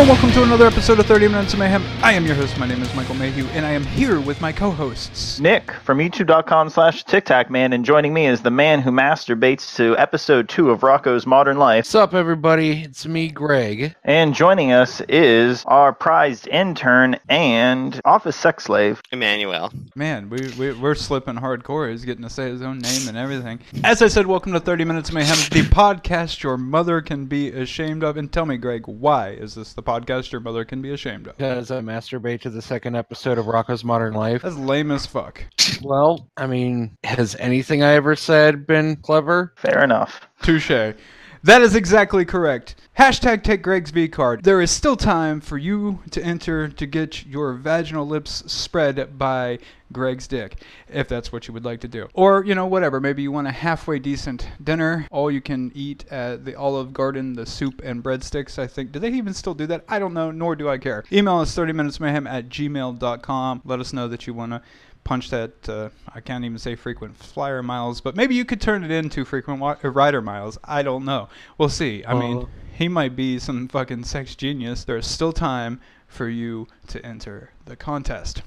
Hello and welcome to another episode of 30 Minutes of Mayhem. I am your host, my name is Michael Mayhew, and I am here with my co-hosts. Nick from youtube.com slash TicTacMan, and joining me is the man who masturbates to episode two of Rocko's Modern Life. What's up, everybody? It's me, Greg. And joining us is our prized intern and office sex slave. Emmanuel. Man, we, we, we're slipping hardcore. He's getting to say his own name and everything. As I said, welcome to 30 Minutes of Mayhem, the podcast your mother can be ashamed of. And tell me, Greg, why is this the podcast your mother can be ashamed of? Because I masturbate to the second episode of Rocko's Modern Life. That's lame as fuck. Well, I mean, has anything I ever said been clever? Fair enough. Touche. That is exactly correct. Hashtag take Greg's V card. There is still time for you to enter to get your vaginal lips spread by Greg's dick, if that's what you would like to do. Or, you know, whatever. Maybe you want a halfway decent dinner. All you can eat at the Olive Garden, the soup and breadsticks, I think. Do they even still do that? I don't know, nor do I care. Email us 30minutesmayhem at gmail.com. Let us know that you want to punch that uh, I can't even say frequent flyer miles, but maybe you could turn it into frequent wa- uh, rider miles. I don't know. We'll see. I mean, he might be some fucking sex genius. There's still time for you to enter the contest.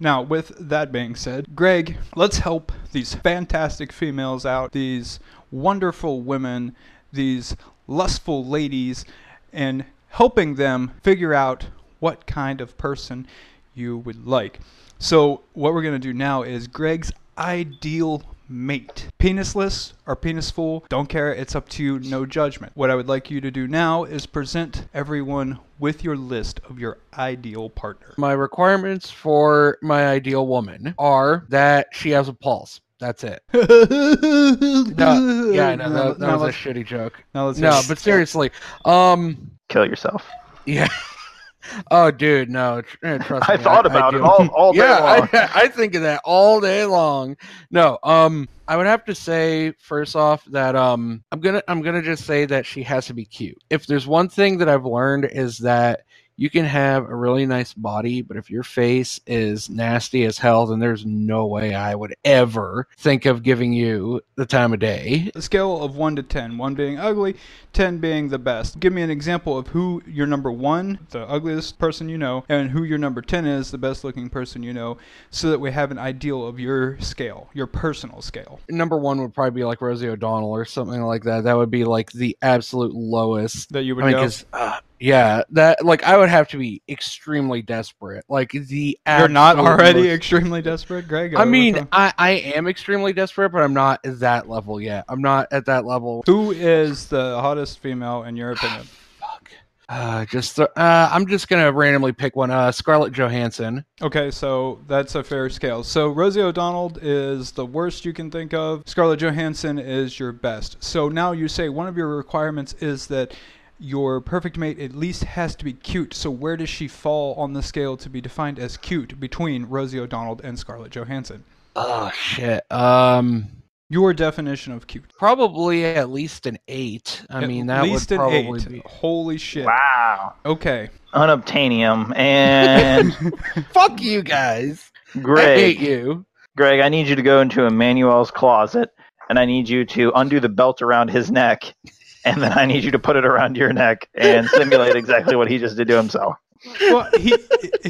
Now, with that being said, Greg, let's help these fantastic females out, these wonderful women, these lustful ladies, and helping them figure out what kind of person you would like. So, what we're going to do now is Greg's ideal mate. Penisless or penisful, don't care, it's up to you, no judgment. What I would like you to do now is present everyone with your list of your ideal partner. My requirements for my ideal woman are that she has a pulse. That's it. No, yeah, I know that, that was a shitty joke. now let's No, but seriously, um, Kill yourself. yeah. Oh, dude, no. eh, Trust I me, thought about do. it all, all day yeah, long. I, I think of that all day long. No, um, I would have to say first off that um, I'm gonna I'm gonna just say that she has to be cute. If there's one thing that I've learned is that you can have a really nice body, but if your face is nasty as hell, then there's no way I would ever think of giving you the time of day. A scale of 1 to 10, 1 being ugly, 10 being the best. Give me an example of who your number 1, the ugliest person you know, and who your number 10 is, the best looking person you know, so that we have an ideal of your scale, your personal scale. Number one would probably be like Rosie O'Donnell or something like that. That would be like the absolute lowest That you would I mean, go. uh, yeah, that like I would have to be extremely desperate. Like the You're not already most- extremely desperate, Greg? I mean. I I am extremely desperate, but I'm not at that level yet. I'm not at that level. who is the hottest female in your opinion? Fuck. Uh, just th- uh, I'm just gonna randomly pick one. Uh, Scarlett Johansson. Okay, so that's a fair scale. So Rosie O'Donnell is the worst you can think of. Scarlett Johansson is your best. So now you say one of your requirements is that your perfect mate at least has to be cute. So where does she fall on the scale to be defined as cute between Rosie O'Donnell and Scarlett Johansson? Oh shit. Um, Your definition of cute. probably at least an eight. I At mean, that least would an probably eight. be. Holy shit. Wow. Okay. Unobtainium. And Fuck you guys. I hate Greg, you. Greg, I need you to go into Emmanuel's closet, and I need you to undo the belt around his neck, and then I need you to put it around your neck and simulate exactly what he just did to himself. well, he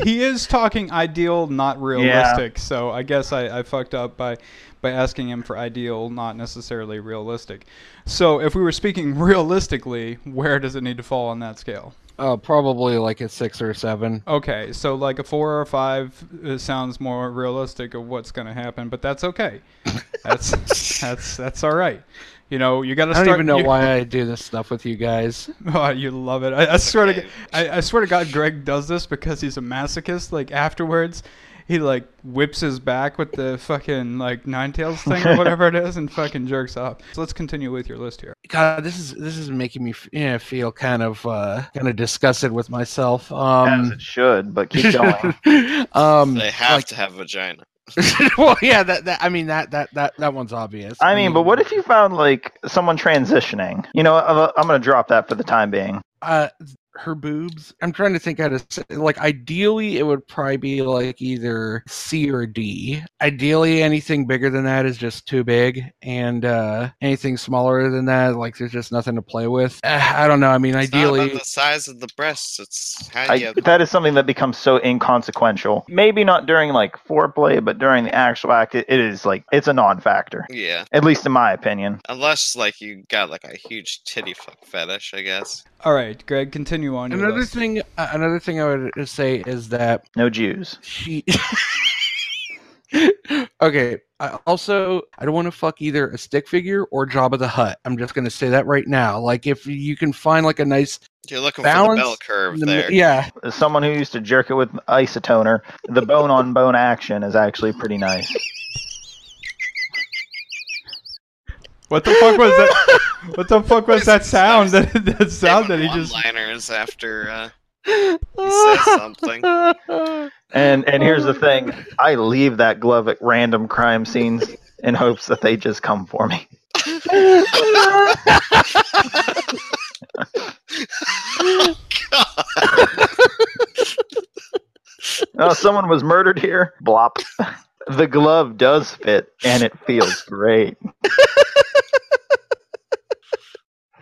he is talking ideal, not realistic. So I guess I, I fucked up by by asking him for ideal, not necessarily realistic. So if we were speaking realistically, where does it need to fall on that scale? Uh, probably like a six or a seven. Okay, so like a four or a five uh, sounds more realistic of what's going to happen, but that's okay. That's that's that's all right. You know, you got to I don't even know you- why I do this stuff with you guys. Oh, you love it. I, I swear to, g- I, I swear to God, Greg does this because he's a masochist. Like afterwards, he like whips his back with the fucking like nine tails thing or whatever it is and fucking jerks off. So let's continue with your list here. God, this is this is making me f- yeah, feel kind of uh, kind of disgusted with myself. Um, As it should, but keep going. um, They have like- to have vagina. well, yeah, that, that I mean that that that that one's obvious. I mean, but what if you found like someone transitioning? You know, I'm, I'm gonna drop that for the time being. uh her boobs i'm trying to think how to say like ideally it would probably be like either c or d ideally anything bigger than that is just too big and uh anything smaller than that like there's just nothing to play with uh, i don't know i mean It's not ideally about the size of the breasts. It's how I, you. that is something that becomes so inconsequential. Maybe not during like foreplay, but during the actual act, it, it is like it's a non-factor. yeah, At least in my opinion. unless like you got like a huge titty fuck fetish, I guess. All right, Greg, continue on. another list. thing uh, another thing i would say is that No Jews. she okay I also i don't want to fuck either a stick figure or Jabba the Hutt i'm just going to say that right now like if you can find like a nice You're looking Balance for the bell curve the there. yeah As someone who used to jerk it with isotoner, the bone-on-bone action is actually pretty nice. What the fuck was that? What the fuck was that sound? That that sound that he just. liners after uh, he says something. And and here's the thing: I leave that glove at random crime scenes in hopes that they just come for me. Oh, someone was murdered here. Blop. The glove does fit, and it feels great.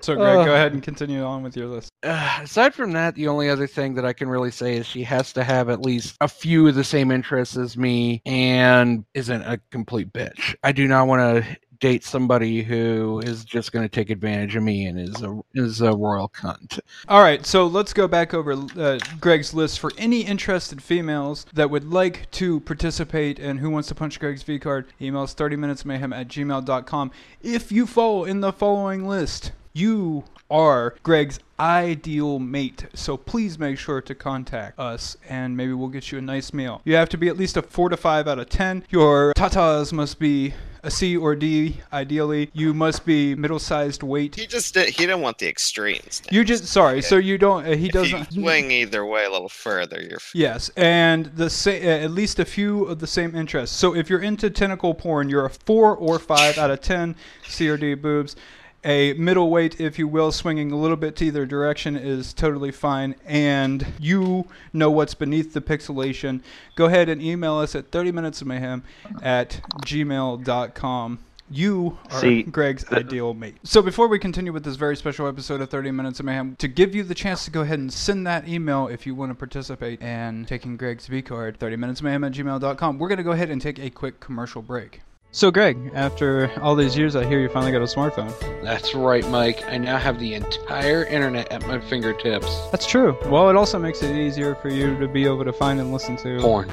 So, Greg, go Uh. ahead and continue on with your list. Uh, aside from that, the only other thing that I can really say is she has to have at least a few of the same interests as me and isn't a complete bitch. I do not want to date somebody who is just going to take advantage of me and is a is a royal cunt. All right, so let's go back over uh, Greg's list for any interested females that would like to participate in Who Wants to Punch Greg's V card. Emails 30minutesmayhem at gmail.com. If you fall in the following list, you are Greg's ideal mate. So please make sure to contact us and maybe we'll get you a nice meal. You have to be at least a 4 to 5 out of 10. Your tatas must be a C or D, ideally. You must be middle sized weight. He just did, he didn't want the extremes. You just sorry, so you don't. Uh, he if doesn't. you swing either way a little further, you're. f- Yes, and the sa- uh, at least a few of the same interests. So if you're into tentacle porn, you're a four or five out of ten C or D boobs. A middleweight, if you will, swinging a little bit to either direction is totally fine. And you know what's beneath the pixelation. Go ahead and email us at 30 minutes of mayhem at gmail.com. You are See, Greg's the- ideal mate. So before we continue with this very special episode of 30 Minutes of Mayhem, to give you the chance to go ahead and send that email if you want to participate in taking Greg's V card, 30 minutes of mayhem at gmail.com, we're going to go ahead and take a quick commercial break. So Greg, after all these years, I hear you finally got a smartphone. That's right, Mike. I now have the entire internet at my fingertips. That's true. Well, it also makes it easier for you to be able to find and listen to. Porn,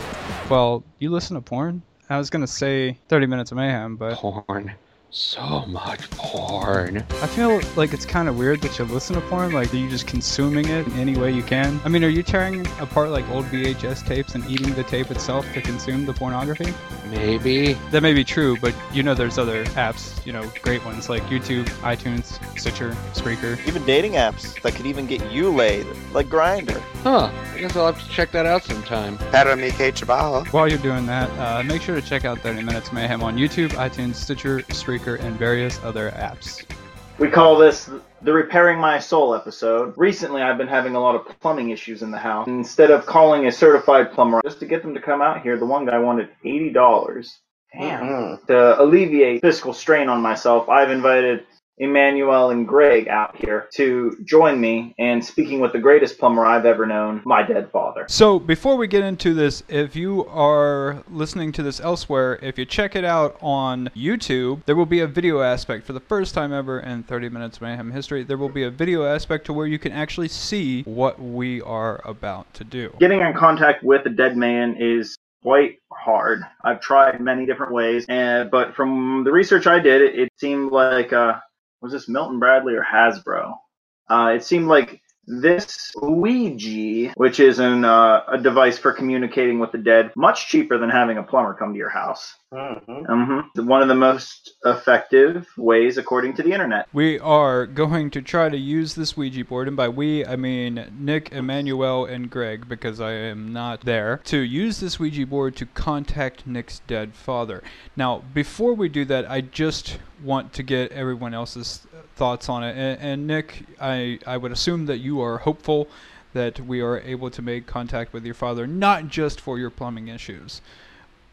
Well, you listen to porn? I was going to say 30 Minutes of Mayhem, but porn, so much porn. I feel like it's kind of weird that you listen to porn, like are you just consuming it in any way you can. I mean, are you tearing apart like old VHS tapes and eating the tape itself to consume the pornography? Maybe. That may be true, but you know there's other apps, you know, great ones like YouTube, iTunes, Stitcher, Spreaker. Even dating apps that could even get you laid, like Grindr. Huh. I guess I'll have to check that out sometime. Para mi que trabajo. While you're doing that, uh, make sure to check out 30 Minutes Mayhem on YouTube, iTunes, Stitcher, Spreaker, and various other apps. We call this the Repairing My Soul episode. Recently, I've been having a lot of plumbing issues in the house. Instead of calling a certified plumber just to get them to come out here, the one guy wanted $80. Damn. Mm-hmm. To alleviate fiscal strain on myself, I've invited Emmanuel and Greg out here to join me in speaking with the greatest plumber I've ever known, my dead father. So before we get into this, if you are listening to this elsewhere, if you check it out on YouTube, there will be a video aspect for the first time ever in 30 Minutes Mayhem history. There will be a video aspect to where you can actually see what we are about to do. Getting in contact with a dead man is quite hard. I've tried many different ways, and but from the research I did, it, it seemed like uh, was this Milton Bradley or Hasbro? Uh, it seemed like this Ouija, which is an, uh, a device for communicating with the dead, much cheaper than having a plumber come to your house. Mhm. hmm One of the most effective ways, according to the internet. We are going to try to use this Ouija board, and by we, I mean Nick, Emmanuel, and Greg, because I am not there, to use this Ouija board to contact Nick's dead father. Now, before we do that, I just want to get everyone else's thoughts on it. And, and Nick, I, I would assume that you are hopeful that we are able to make contact with your father, not just for your plumbing issues,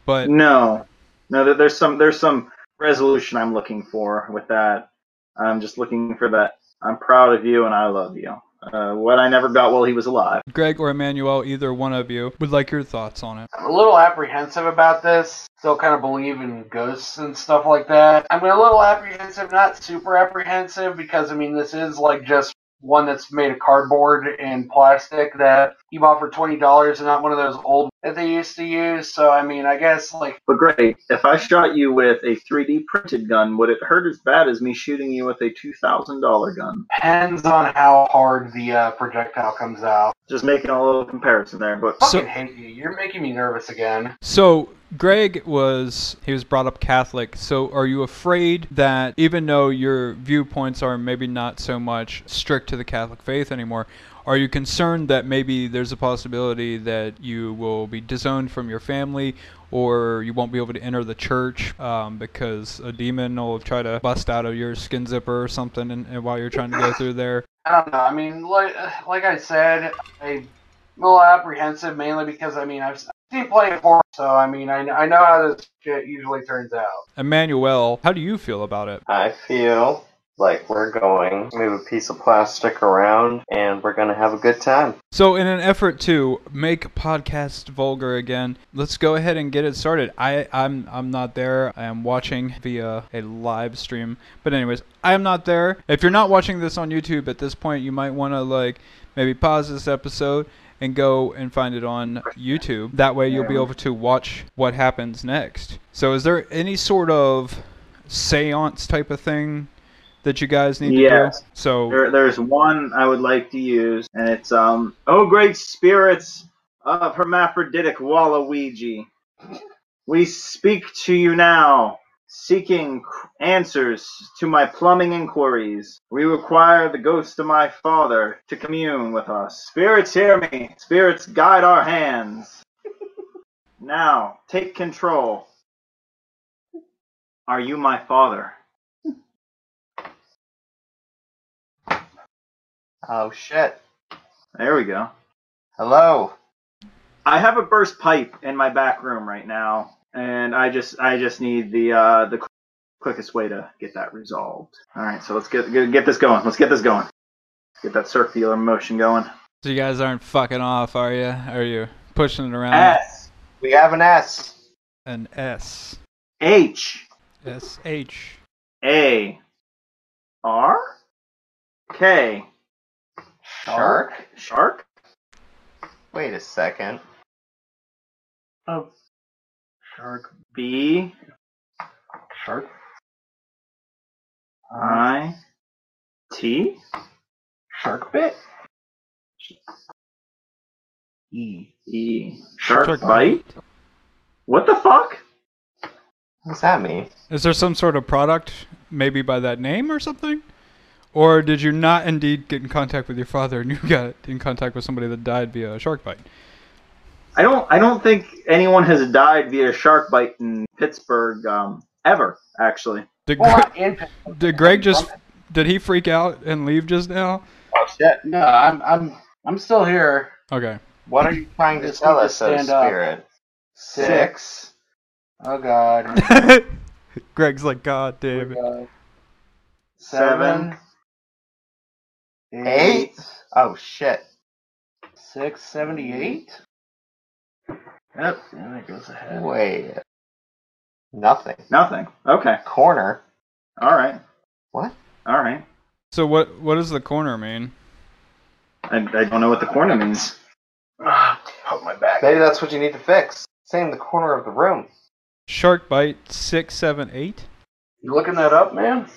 but No, no. There's some there's some resolution I'm looking for with that. I'm just looking for that. I'm proud of you and I love you. Uh, what I never got while he was alive. Greg or Emmanuel, either one of you, would like your thoughts on it. I'm a little apprehensive about this. Still kind of believe in ghosts and stuff like that. I'm a little apprehensive, not super apprehensive, because I mean this is like just one that's made of cardboard and plastic that you bought for twenty dollars, and not one of those old that they used to use. So I mean, I guess like But great, if I shot you with a 3D printed gun, would it hurt as bad as me shooting you with a $2,000 gun? depends on how hard the uh, projectile comes out. Just making a little comparison there. But So- Fucking hate you. You're making me nervous again. So Greg was he was brought up Catholic. So are you afraid that even though your viewpoints are maybe not so much strict to the Catholic faith anymore, are you concerned that maybe there's a possibility that you will be disowned from your family or you won't be able to enter the church um, because a demon will try to bust out of your skin zipper or something and, and while you're trying to go through there? I don't know. I mean, like like I said, I'm a little apprehensive mainly because I mean I've seen plenty of horror, so I mean I, I know how this shit usually turns out. Emmanuel, how do you feel about it? I feel like we're going move a piece of plastic around and we're going to have a good time. So, in an effort to make podcast vulgar again, let's go ahead and get it started. I, I'm I'm not there. I am watching via a live stream. But anyways, I am not there. If you're not watching this on YouTube at this point, you might want to like maybe pause this episode and go and find it on YouTube. That way, you'll be able to watch what happens next. So, is there any sort of seance type of thing that you guys need Yes. to do? So, There, there's one I would like to use, and it's um, oh great spirits of hermaphroditic Waluigi, we speak to you now, seeking answers to my plumbing inquiries. We require the ghost of my father to commune with us. Spirits, hear me. Spirits, guide our hands. now, take control. Are you my father? Oh shit. There we go. Hello. I have a burst pipe in my back room right now, and I just I just need the uh, the quickest way to get that resolved. All right, so let's get get, get this going. Let's get this going. Get that circular motion going. so you guys aren't fucking off, are you? Are you pushing it around? S. We have an S. An S. H S H. A R K Oh, shark? shark. Wait a second. Oh, shark, B shark. I T Shark bit. E E shark, Shark bite. What the fuck? What's that mean? Is there some sort of product, maybe by that name or something? Or did you not indeed get in contact with your father and you got in contact with somebody that died via a shark bite? I don't I don't think anyone has died via a shark bite in Pittsburgh um, ever. Actually, Did, Well, Greg, not did Greg just did he freak out and leave just now? Oh shit. No, I'm I'm I'm still here. Okay. What are you trying to tell us, oh stand up. spirit? Six. Oh God. Greg's like, God damn it. Uh, Seven. Eight? Oh shit. Six seventy-eight. Yep, and it goes ahead. Wait. Nothing. nothing. Okay, Corner. all right, What? all right. So what what does the corner mean? I, I don't know what the corner means. Ah, Poke my back. Maybe that's what you need to fix. Same the corner of the room. Shark bite six seven eight. You looking that up, man?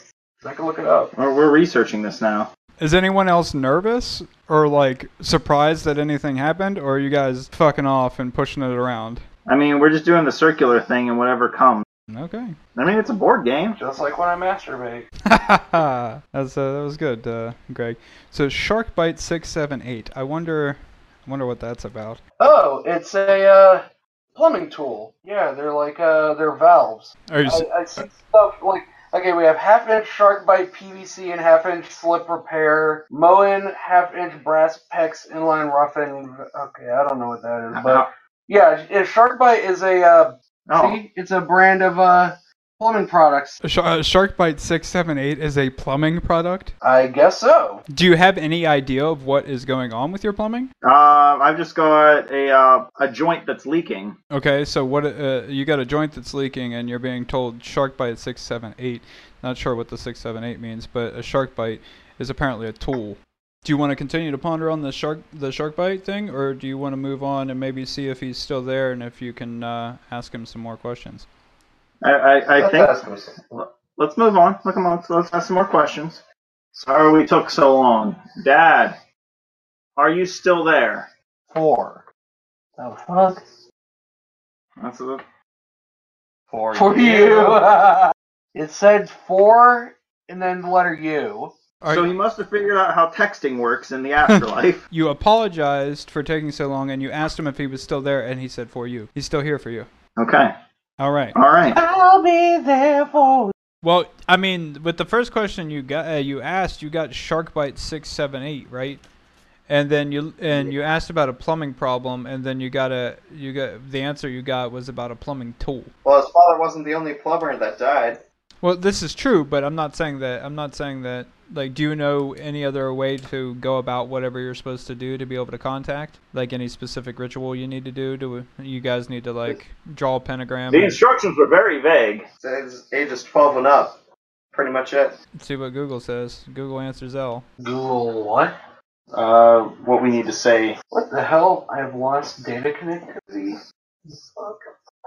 I can look it up. We're, we're researching this now. Is anyone else nervous or like surprised that anything happened, or are you guys fucking off and pushing it around? I mean, we're just doing the circular thing and whatever comes. Okay. I mean, it's a board game. Just like when I masturbate. That's uh, that was good, uh, Greg. So shark bite six seven eight. I wonder, I wonder what that's about. Oh, it's a uh, plumbing tool. Yeah, they're like uh, they're valves. Are you, s- I, I see stuff like okay, we have half inch shark bite PVC and half inch slip repair, Moen half inch brass PEX inline roughing. Okay, I don't know what that is, but yeah, shark bite is a uh, Oh, see, it's a brand of uh, plumbing products. Sh- uh, shark bite six seven eight is a plumbing product. I guess so. Do you have any idea of what is going on with your plumbing? uh, I've just got a uh, a joint that's leaking. Okay, so what uh, you got a joint that's leaking, and you're being told shark bite six seven eight. Not sure what the six seven eight means, but a shark bite is apparently a tool. Do you want to continue to ponder on the shark the shark bite thing, or do you want to move on and maybe see if he's still there and if you can uh, ask him some more questions? I, I, I Let's think. ask some- Let's move on. Look, on. Let's, let's ask some more questions. Sorry we took so long. Dad, are you still there? Four. Oh fuck. That's a, For, For you. it said four and then the letter U. Are so he must have figured out how texting works in the afterlife. you apologized for taking so long, and you asked him if he was still there, and he said for you. He's still here for you. okay. All right. All right. I'll be there for Well, I mean, with the first question you got, uh, you asked, you got shark bite six seven eight, right? And then you and you asked about a plumbing problem, and then you got a you got the answer you got was about a plumbing tool. Well, his father wasn't the only plumber that died. Well, this is true, but I'm not saying that. I'm not saying that. Like, do you know any other way to go about whatever you're supposed to do to be able to contact? Like any specific ritual you need to do? Do you guys need to like draw a pentagram? The instructions were very vague. It's ages 12 and up. Pretty much it. see what Google says. Google answers L. Google what? Uh, what we need to say. What the hell? I have lost data connectivity. Fuck.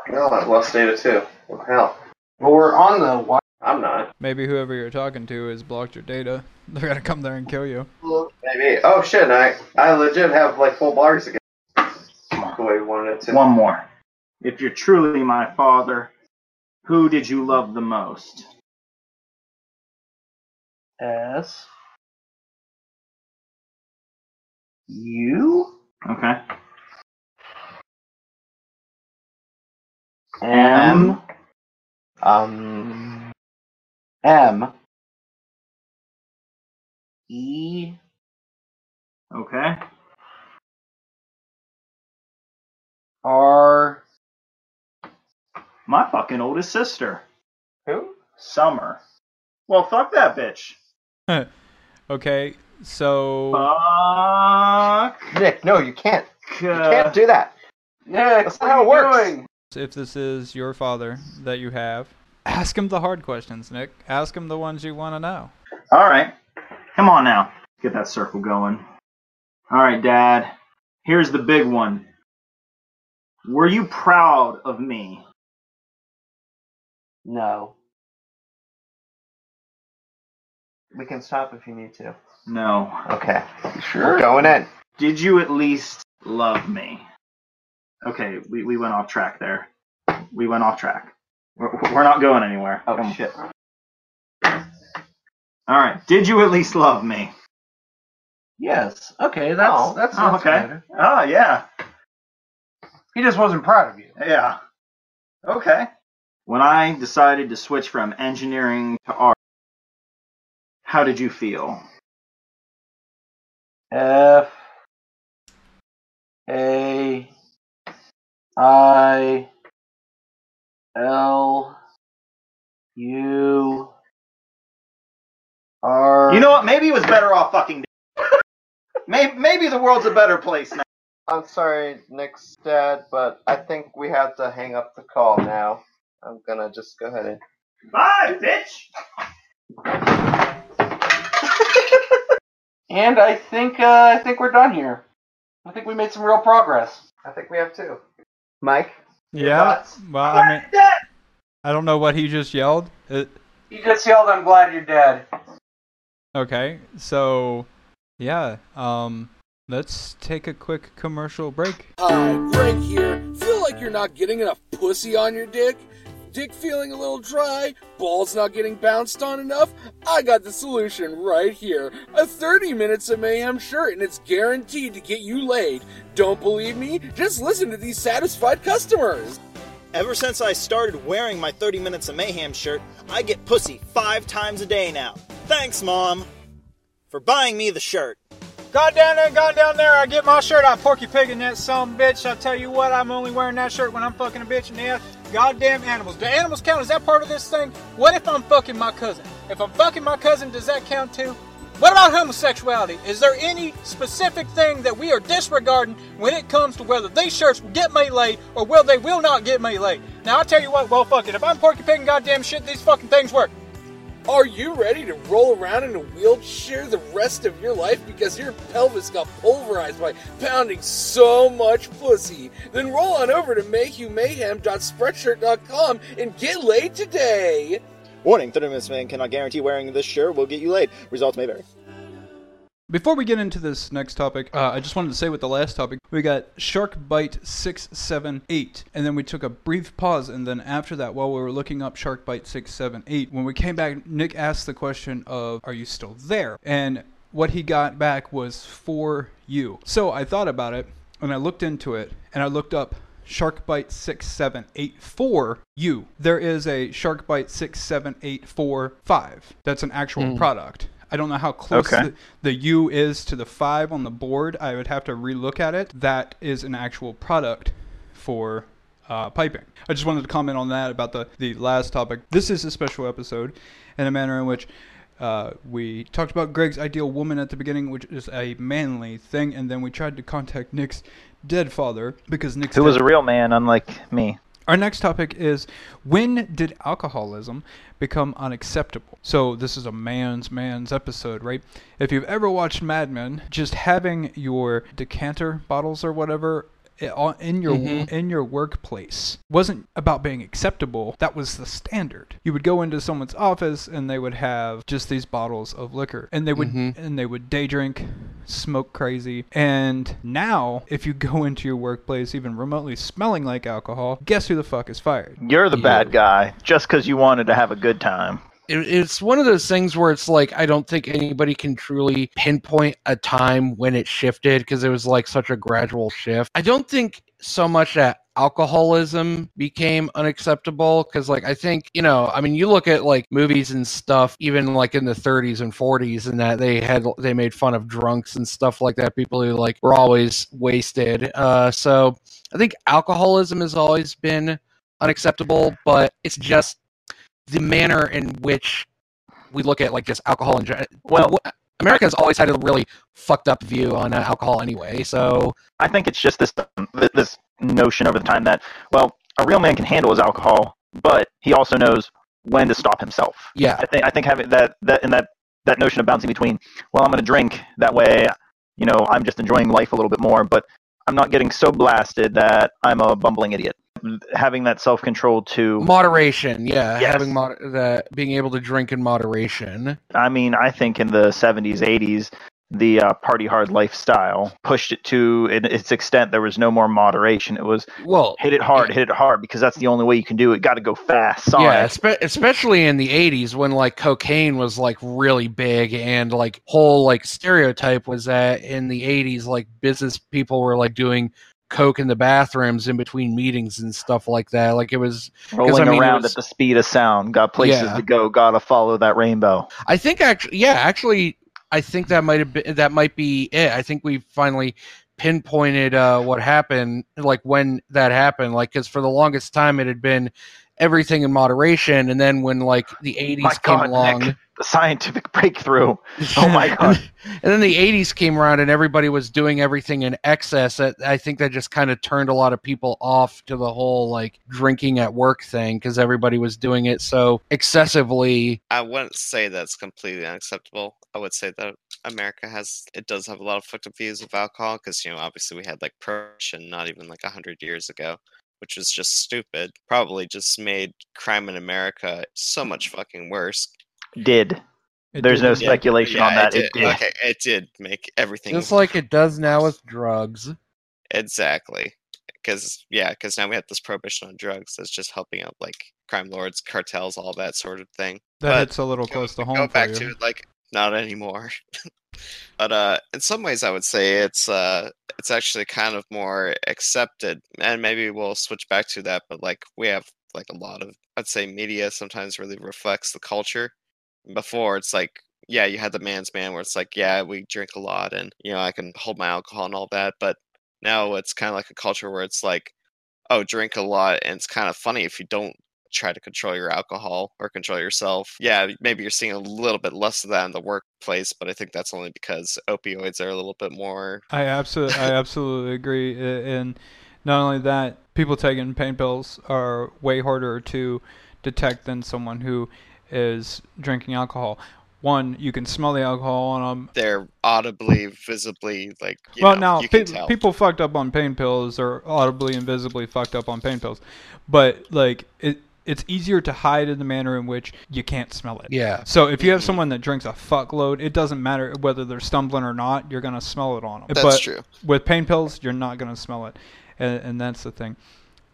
No, I've lost data too. What the hell? Well, we're on the wi- I'm not. Maybe whoever you're talking to has blocked your data. They're gonna come there and kill you. Maybe. Oh shit! I I legit have like full bars again. The way we wanted to. One more. If you're truly my father, who did you love the most? S U Okay. M um M E Okay. R My fucking oldest sister, Who? Summer. Well, fuck that bitch. Okay, so Fuck. Nick, no, you can't. You can't do that. Yeah, That's not how it works. if this is your father that you have, ask him the hard questions, Nick. Ask him the ones you want to know. All right. Come on now. Get that circle going. All right, Dad. Here's the big one. Were you proud of me? No. We can stop if you need to. No. Okay. Sure. We're going in. Did you at least love me? Okay, we, we went off track there. We went off track. We're, we're not going anywhere. Oh Come- shit. All right. Did you at least love me? Yes. Okay, that's Oh. that's, Oh, that's okay. better. Oh, yeah. He just wasn't proud of you. Yeah. Okay. When I decided to switch from engineering to art, how did you feel? F A I L U R. You know what? Maybe it was better off fucking. maybe, maybe the world's a better place now. I'm sorry, Nick's dad, but I think we have to hang up the call now. I'm gonna just go ahead and. Bye, bitch. And I think uh, I think we're done here. I think we made some real progress. I think we have two. Mike. Yeah. Well, I mean, I don't know what he just yelled. It, You just yelled, "I'm glad you're dead." Okay, so yeah, um, let's take a quick commercial break. Hi, Greg here. Feel like you're not getting enough pussy on your dick? Dick feeling a little dry? Balls not getting bounced on enough? I got the solution right here. A 30 minutes of mayhem shirt and it's guaranteed to get you laid. Don't believe me? Just listen to these satisfied customers. Ever since I started wearing my 30 Minutes of Mayhem shirt, I get pussy five times a day now. Thanks, Mom, for buying me the shirt. Gone down there, gone down there. I get my shirt out, Porky Pig and that some bitch. I tell you what, I'm only wearing that shirt when I'm fucking a bitch in the ass. Goddamn animals. Do animals count? Is that part of this thing? What if I'm fucking my cousin? If I'm fucking my cousin, does that count too? What about homosexuality? Is there any specific thing that we are disregarding when it comes to whether these shirts will get me laid or will they will not get me laid? Now I tell you what, well fuck it. If I'm and goddamn shit, these fucking things work. Are you ready to roll around in a wheelchair the rest of your life because your pelvis got pulverized by pounding so much pussy? Then roll on over to mayhewmayhem.spreadshirt.com and get laid today. Warning 30 Minutes Man cannot guarantee wearing this shirt will get you laid. Results may vary. Before we get into this next topic, uh, I just wanted to say with the last topic, we got Shark Bite 678, and then we took a brief pause, and then after that, while we were looking up Shark Bite 678, when we came back, Nick asked the question of, Are you still there? And what he got back was for you. So I thought about it, and I looked into it, and I looked up Sharkbite 6784 U. There is a Sharkbite 67845. That's an actual Mm. product. I don't know how close Okay. the, the U is to the 5 on the board. I would have to relook at it. That is an actual product for uh, piping. I just wanted to comment on that about the, the last topic. This is a special episode in a manner in which uh, we talked about Greg's ideal woman at the beginning, which is a manly thing, and then we tried to contact Nick's dead father because Nick's Who was a real man, unlike me. Our next topic is when did alcoholism become unacceptable? So this is a man's man's episode, right? If you've ever watched Mad Men, just having your decanter bottles or whatever in your Mhm. in your workplace wasn't about being acceptable. That was the standard. You would go into someone's office and they would have just these bottles of liquor, and they would Mhm. and they would day drink, smoke crazy. And now, if you go into your workplace even remotely smelling like alcohol, guess who the fuck is fired? You're the You. bad guy, just because you wanted to have a good time. It, it's one of those things where it's like I don't think anybody can truly pinpoint a time when it shifted because it was like such a gradual shift. I don't think so much that alcoholism became unacceptable because like I think you know I mean you look at like movies and stuff even like in the 30s and 40s and that they had they made fun of drunks and stuff like that people who like were always wasted uh so I think alcoholism has always been unacceptable but it's just the manner in which we look at like just alcohol in general. Well- America has always had a really fucked up view on uh, alcohol anyway. So I think it's just this this notion over the time that well, a real man can handle his alcohol, but he also knows when to stop himself. yeah, I think I think having that that and that that notion of bouncing between well, I'm going to drink that way, you know, I'm just enjoying life a little bit more, but I'm not getting so blasted that I'm a bumbling idiot. Having that self control to moderation. Yeah, Yes. having mod- that being able to drink in moderation. I mean, I think in the 70s, 80s, the uh, party hard lifestyle pushed it to it- its extent. There was no more moderation. It was Well, hit it hard, hit it hard, because that's the only way you can do it. Got to go fast. Sonic. yeah, espe- especially in the '80s when like cocaine was like really big and like whole like stereotype was that in the '80s like business people were like doing coke in the bathrooms in between meetings and stuff like that. Like it was Rolling I mean, around was- at the speed of sound. Got places Yeah. to go. Got to follow that rainbow. I think actually, yeah, actually, I think that might have been that might be it. I think we finally pinpointed uh, what happened, like when that happened. Like, because for the longest time it had been everything in moderation, and then when like the '80s My came God, along, Nick, the scientific breakthrough. Oh my God. and then the '80s came around, and everybody was doing everything in excess. That I think that just kind of turned a lot of people off to the whole like drinking at work thing because everybody was doing it so excessively. I wouldn't say that's completely unacceptable. I would say that America has it does have a lot of fucked up views of alcohol because you know obviously we had like prohibition not even like a hundred years ago, which was just stupid. Probably just made crime in America so mm-hmm. much fucking worse. Did It There's no didn't. Yeah. speculation Yeah, on that. It It did. did. Okay, it did make everything Just like it does now with drugs. exactly. Because yeah, because now we have this prohibition on drugs that's just helping out like crime lords, cartels, all that sort of thing. That But hits a little close to go home back for to you. it, like not anymore. but uh, in some ways, I would say it's uh, it's actually kind of more accepted, and maybe we'll switch back to that. But like we have like a lot of, I'd say, media sometimes really reflects the culture. Before it's like, yeah, you had the man's man, where it's like, yeah, we drink a lot, and you know, I can hold my alcohol and all that. But now it's kind of like a culture where it's like, oh, drink a lot, and it's kind of funny if you don't try to control your alcohol or control yourself. Yeah, maybe you're seeing a little bit less of that in the workplace, but I think that's only because opioids are a little bit more. I absolutely, I absolutely agree. And not only that, people taking pain pills are way harder to detect than someone who is drinking alcohol. One, you can smell the alcohol on them. They're audibly, visibly like. You well, know, now pe- people fucked up on pain pills are audibly and visibly fucked up on pain pills, but like it, it's easier to hide in the manner in which you can't smell it. Yeah. So if you have someone that drinks a fuckload, it doesn't matter whether they're stumbling or not. You're gonna smell it on them. That's but true. with pain pills, you're not gonna smell it, and, and that's the thing.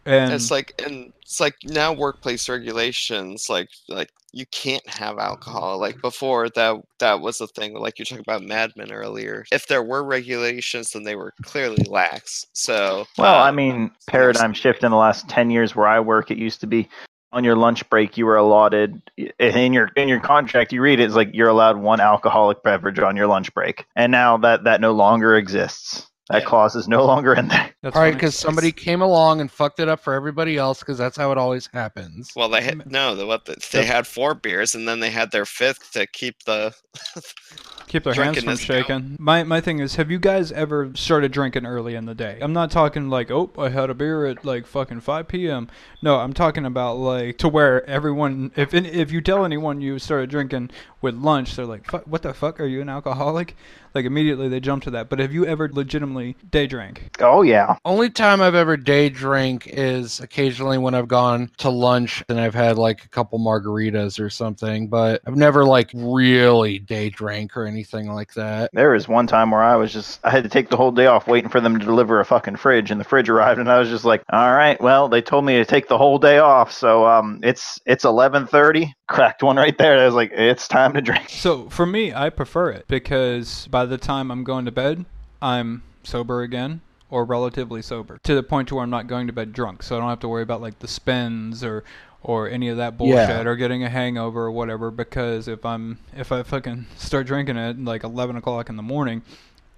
And it's like and it's like now workplace regulations like like you can't have alcohol like before that that was a thing like you talked about Mad Men earlier if there were regulations then they were clearly lax so Well, I um, mean, paradigm shift in the last ten years where I work. It used to be on your lunch break you were allotted in your in your contract. You read it, it's like you're allowed one alcoholic beverage on your lunch break, and now that that no longer exists. That Yeah. clause is no longer in there. That's Probably because somebody came along and fucked it up for everybody else, because that's how it always happens. well they had no the, what the, they had four beers and then they had their fifth to keep the keep their hands from drunkenness down. shaking. My my thing is, have you guys ever started drinking early in the day? I'm not talking like, oh, I had a beer at like fucking 5 p.m. No, I'm talking about like to where everyone, if if you tell anyone you started drinking with lunch, they're like, fuck, what the fuck? Are you an alcoholic? Like immediately they jump to that. But have you ever legitimately day drank? Oh yeah, Only time I've ever day drank is occasionally when I've gone to lunch and I've had like a couple margaritas or something, but I've never like really day drank or anything like that. there was one time where I was just I had to take the whole day off waiting for them to deliver a fucking fridge, and the fridge arrived, and I was just like, all right, well, they told me to take the whole day off, so um, it's it's 11:30. Cracked one right there. I was like, it's time to drink. So for me, I prefer it because by the time I'm going to bed, I'm sober again or relatively sober to the point to where I'm not going to bed drunk. So I don't have to worry about like the spins or or any of that bullshit Yeah. or getting a hangover or whatever. Because if I'm if I fucking start drinking at like 11 o'clock in the morning.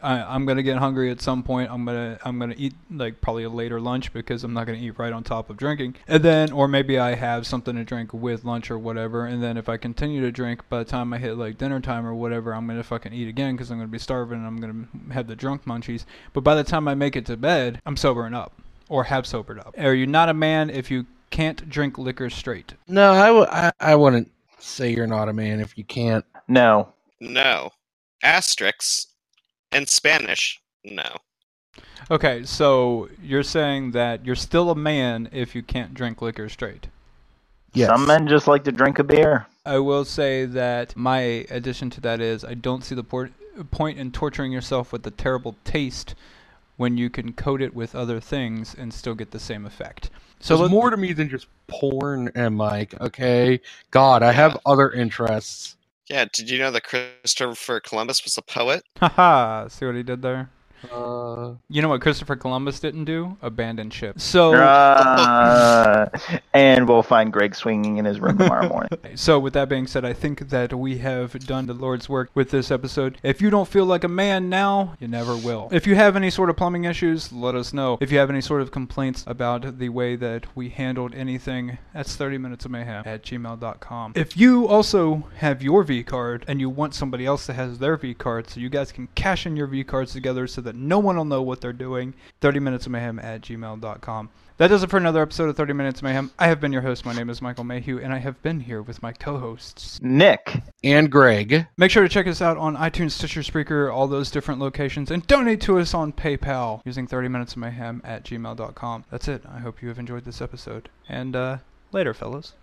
I, I'm gonna get hungry at some point. I'm gonna I'm gonna eat like probably a later lunch because I'm not gonna eat right on top of drinking. And then or maybe I have something to drink with lunch or whatever. And then if I continue to drink by the time I hit like dinner time or whatever, I'm gonna fucking eat again because I'm gonna be starving and I'm gonna have the drunk munchies. But by the time I make it to bed, I'm sobering up or have sobered up. Are you not a man if you can't drink liquor straight? No, I w- I, I wouldn't say you're not a man if you can't. No, no asterisks in Spanish no Okay, so you're saying that you're still a man if you can't drink liquor straight. Yes. some men just like to drink a beer. I will say that my addition to that is I don't see the por- point in torturing yourself with the terrible taste when you can coat it with other things and still get the same effect. So So there's let- more to me than just porn and like, okay, God, I have other interests. Yeah did you know that Christopher Columbus was a poet Haha, see what he did there? Uh, You know what Christopher Columbus didn't do? Abandon ship. So Uh, and we'll find Greg swinging in his room tomorrow morning. So, with that being said, I think that we have done the Lord's work with this episode. If you don't feel like a man now, you never will. If you have any sort of plumbing issues, let us know. If you have any sort of complaints about the way that we handled anything, that's 30 minutes of mayhem at gmail.com. If you also have your V card and you want somebody else that has their V card so you guys can cash in your V cards together so that no one will know what they're doing, 30 minutes of mayhem at gmail.com. That does it for another episode of 30 Minutes of Mayhem. I have been your host. My name is Michael Mayhew, and I have been here with my co hosts. Nick, and Greg. Make sure to check us out on iTunes, Stitcher, Spreaker, all those different locations, and donate to us on PayPal using 30 Minutes of Mayhem at gmail.com. That's it. I hope you have enjoyed this episode. And uh, later, fellas.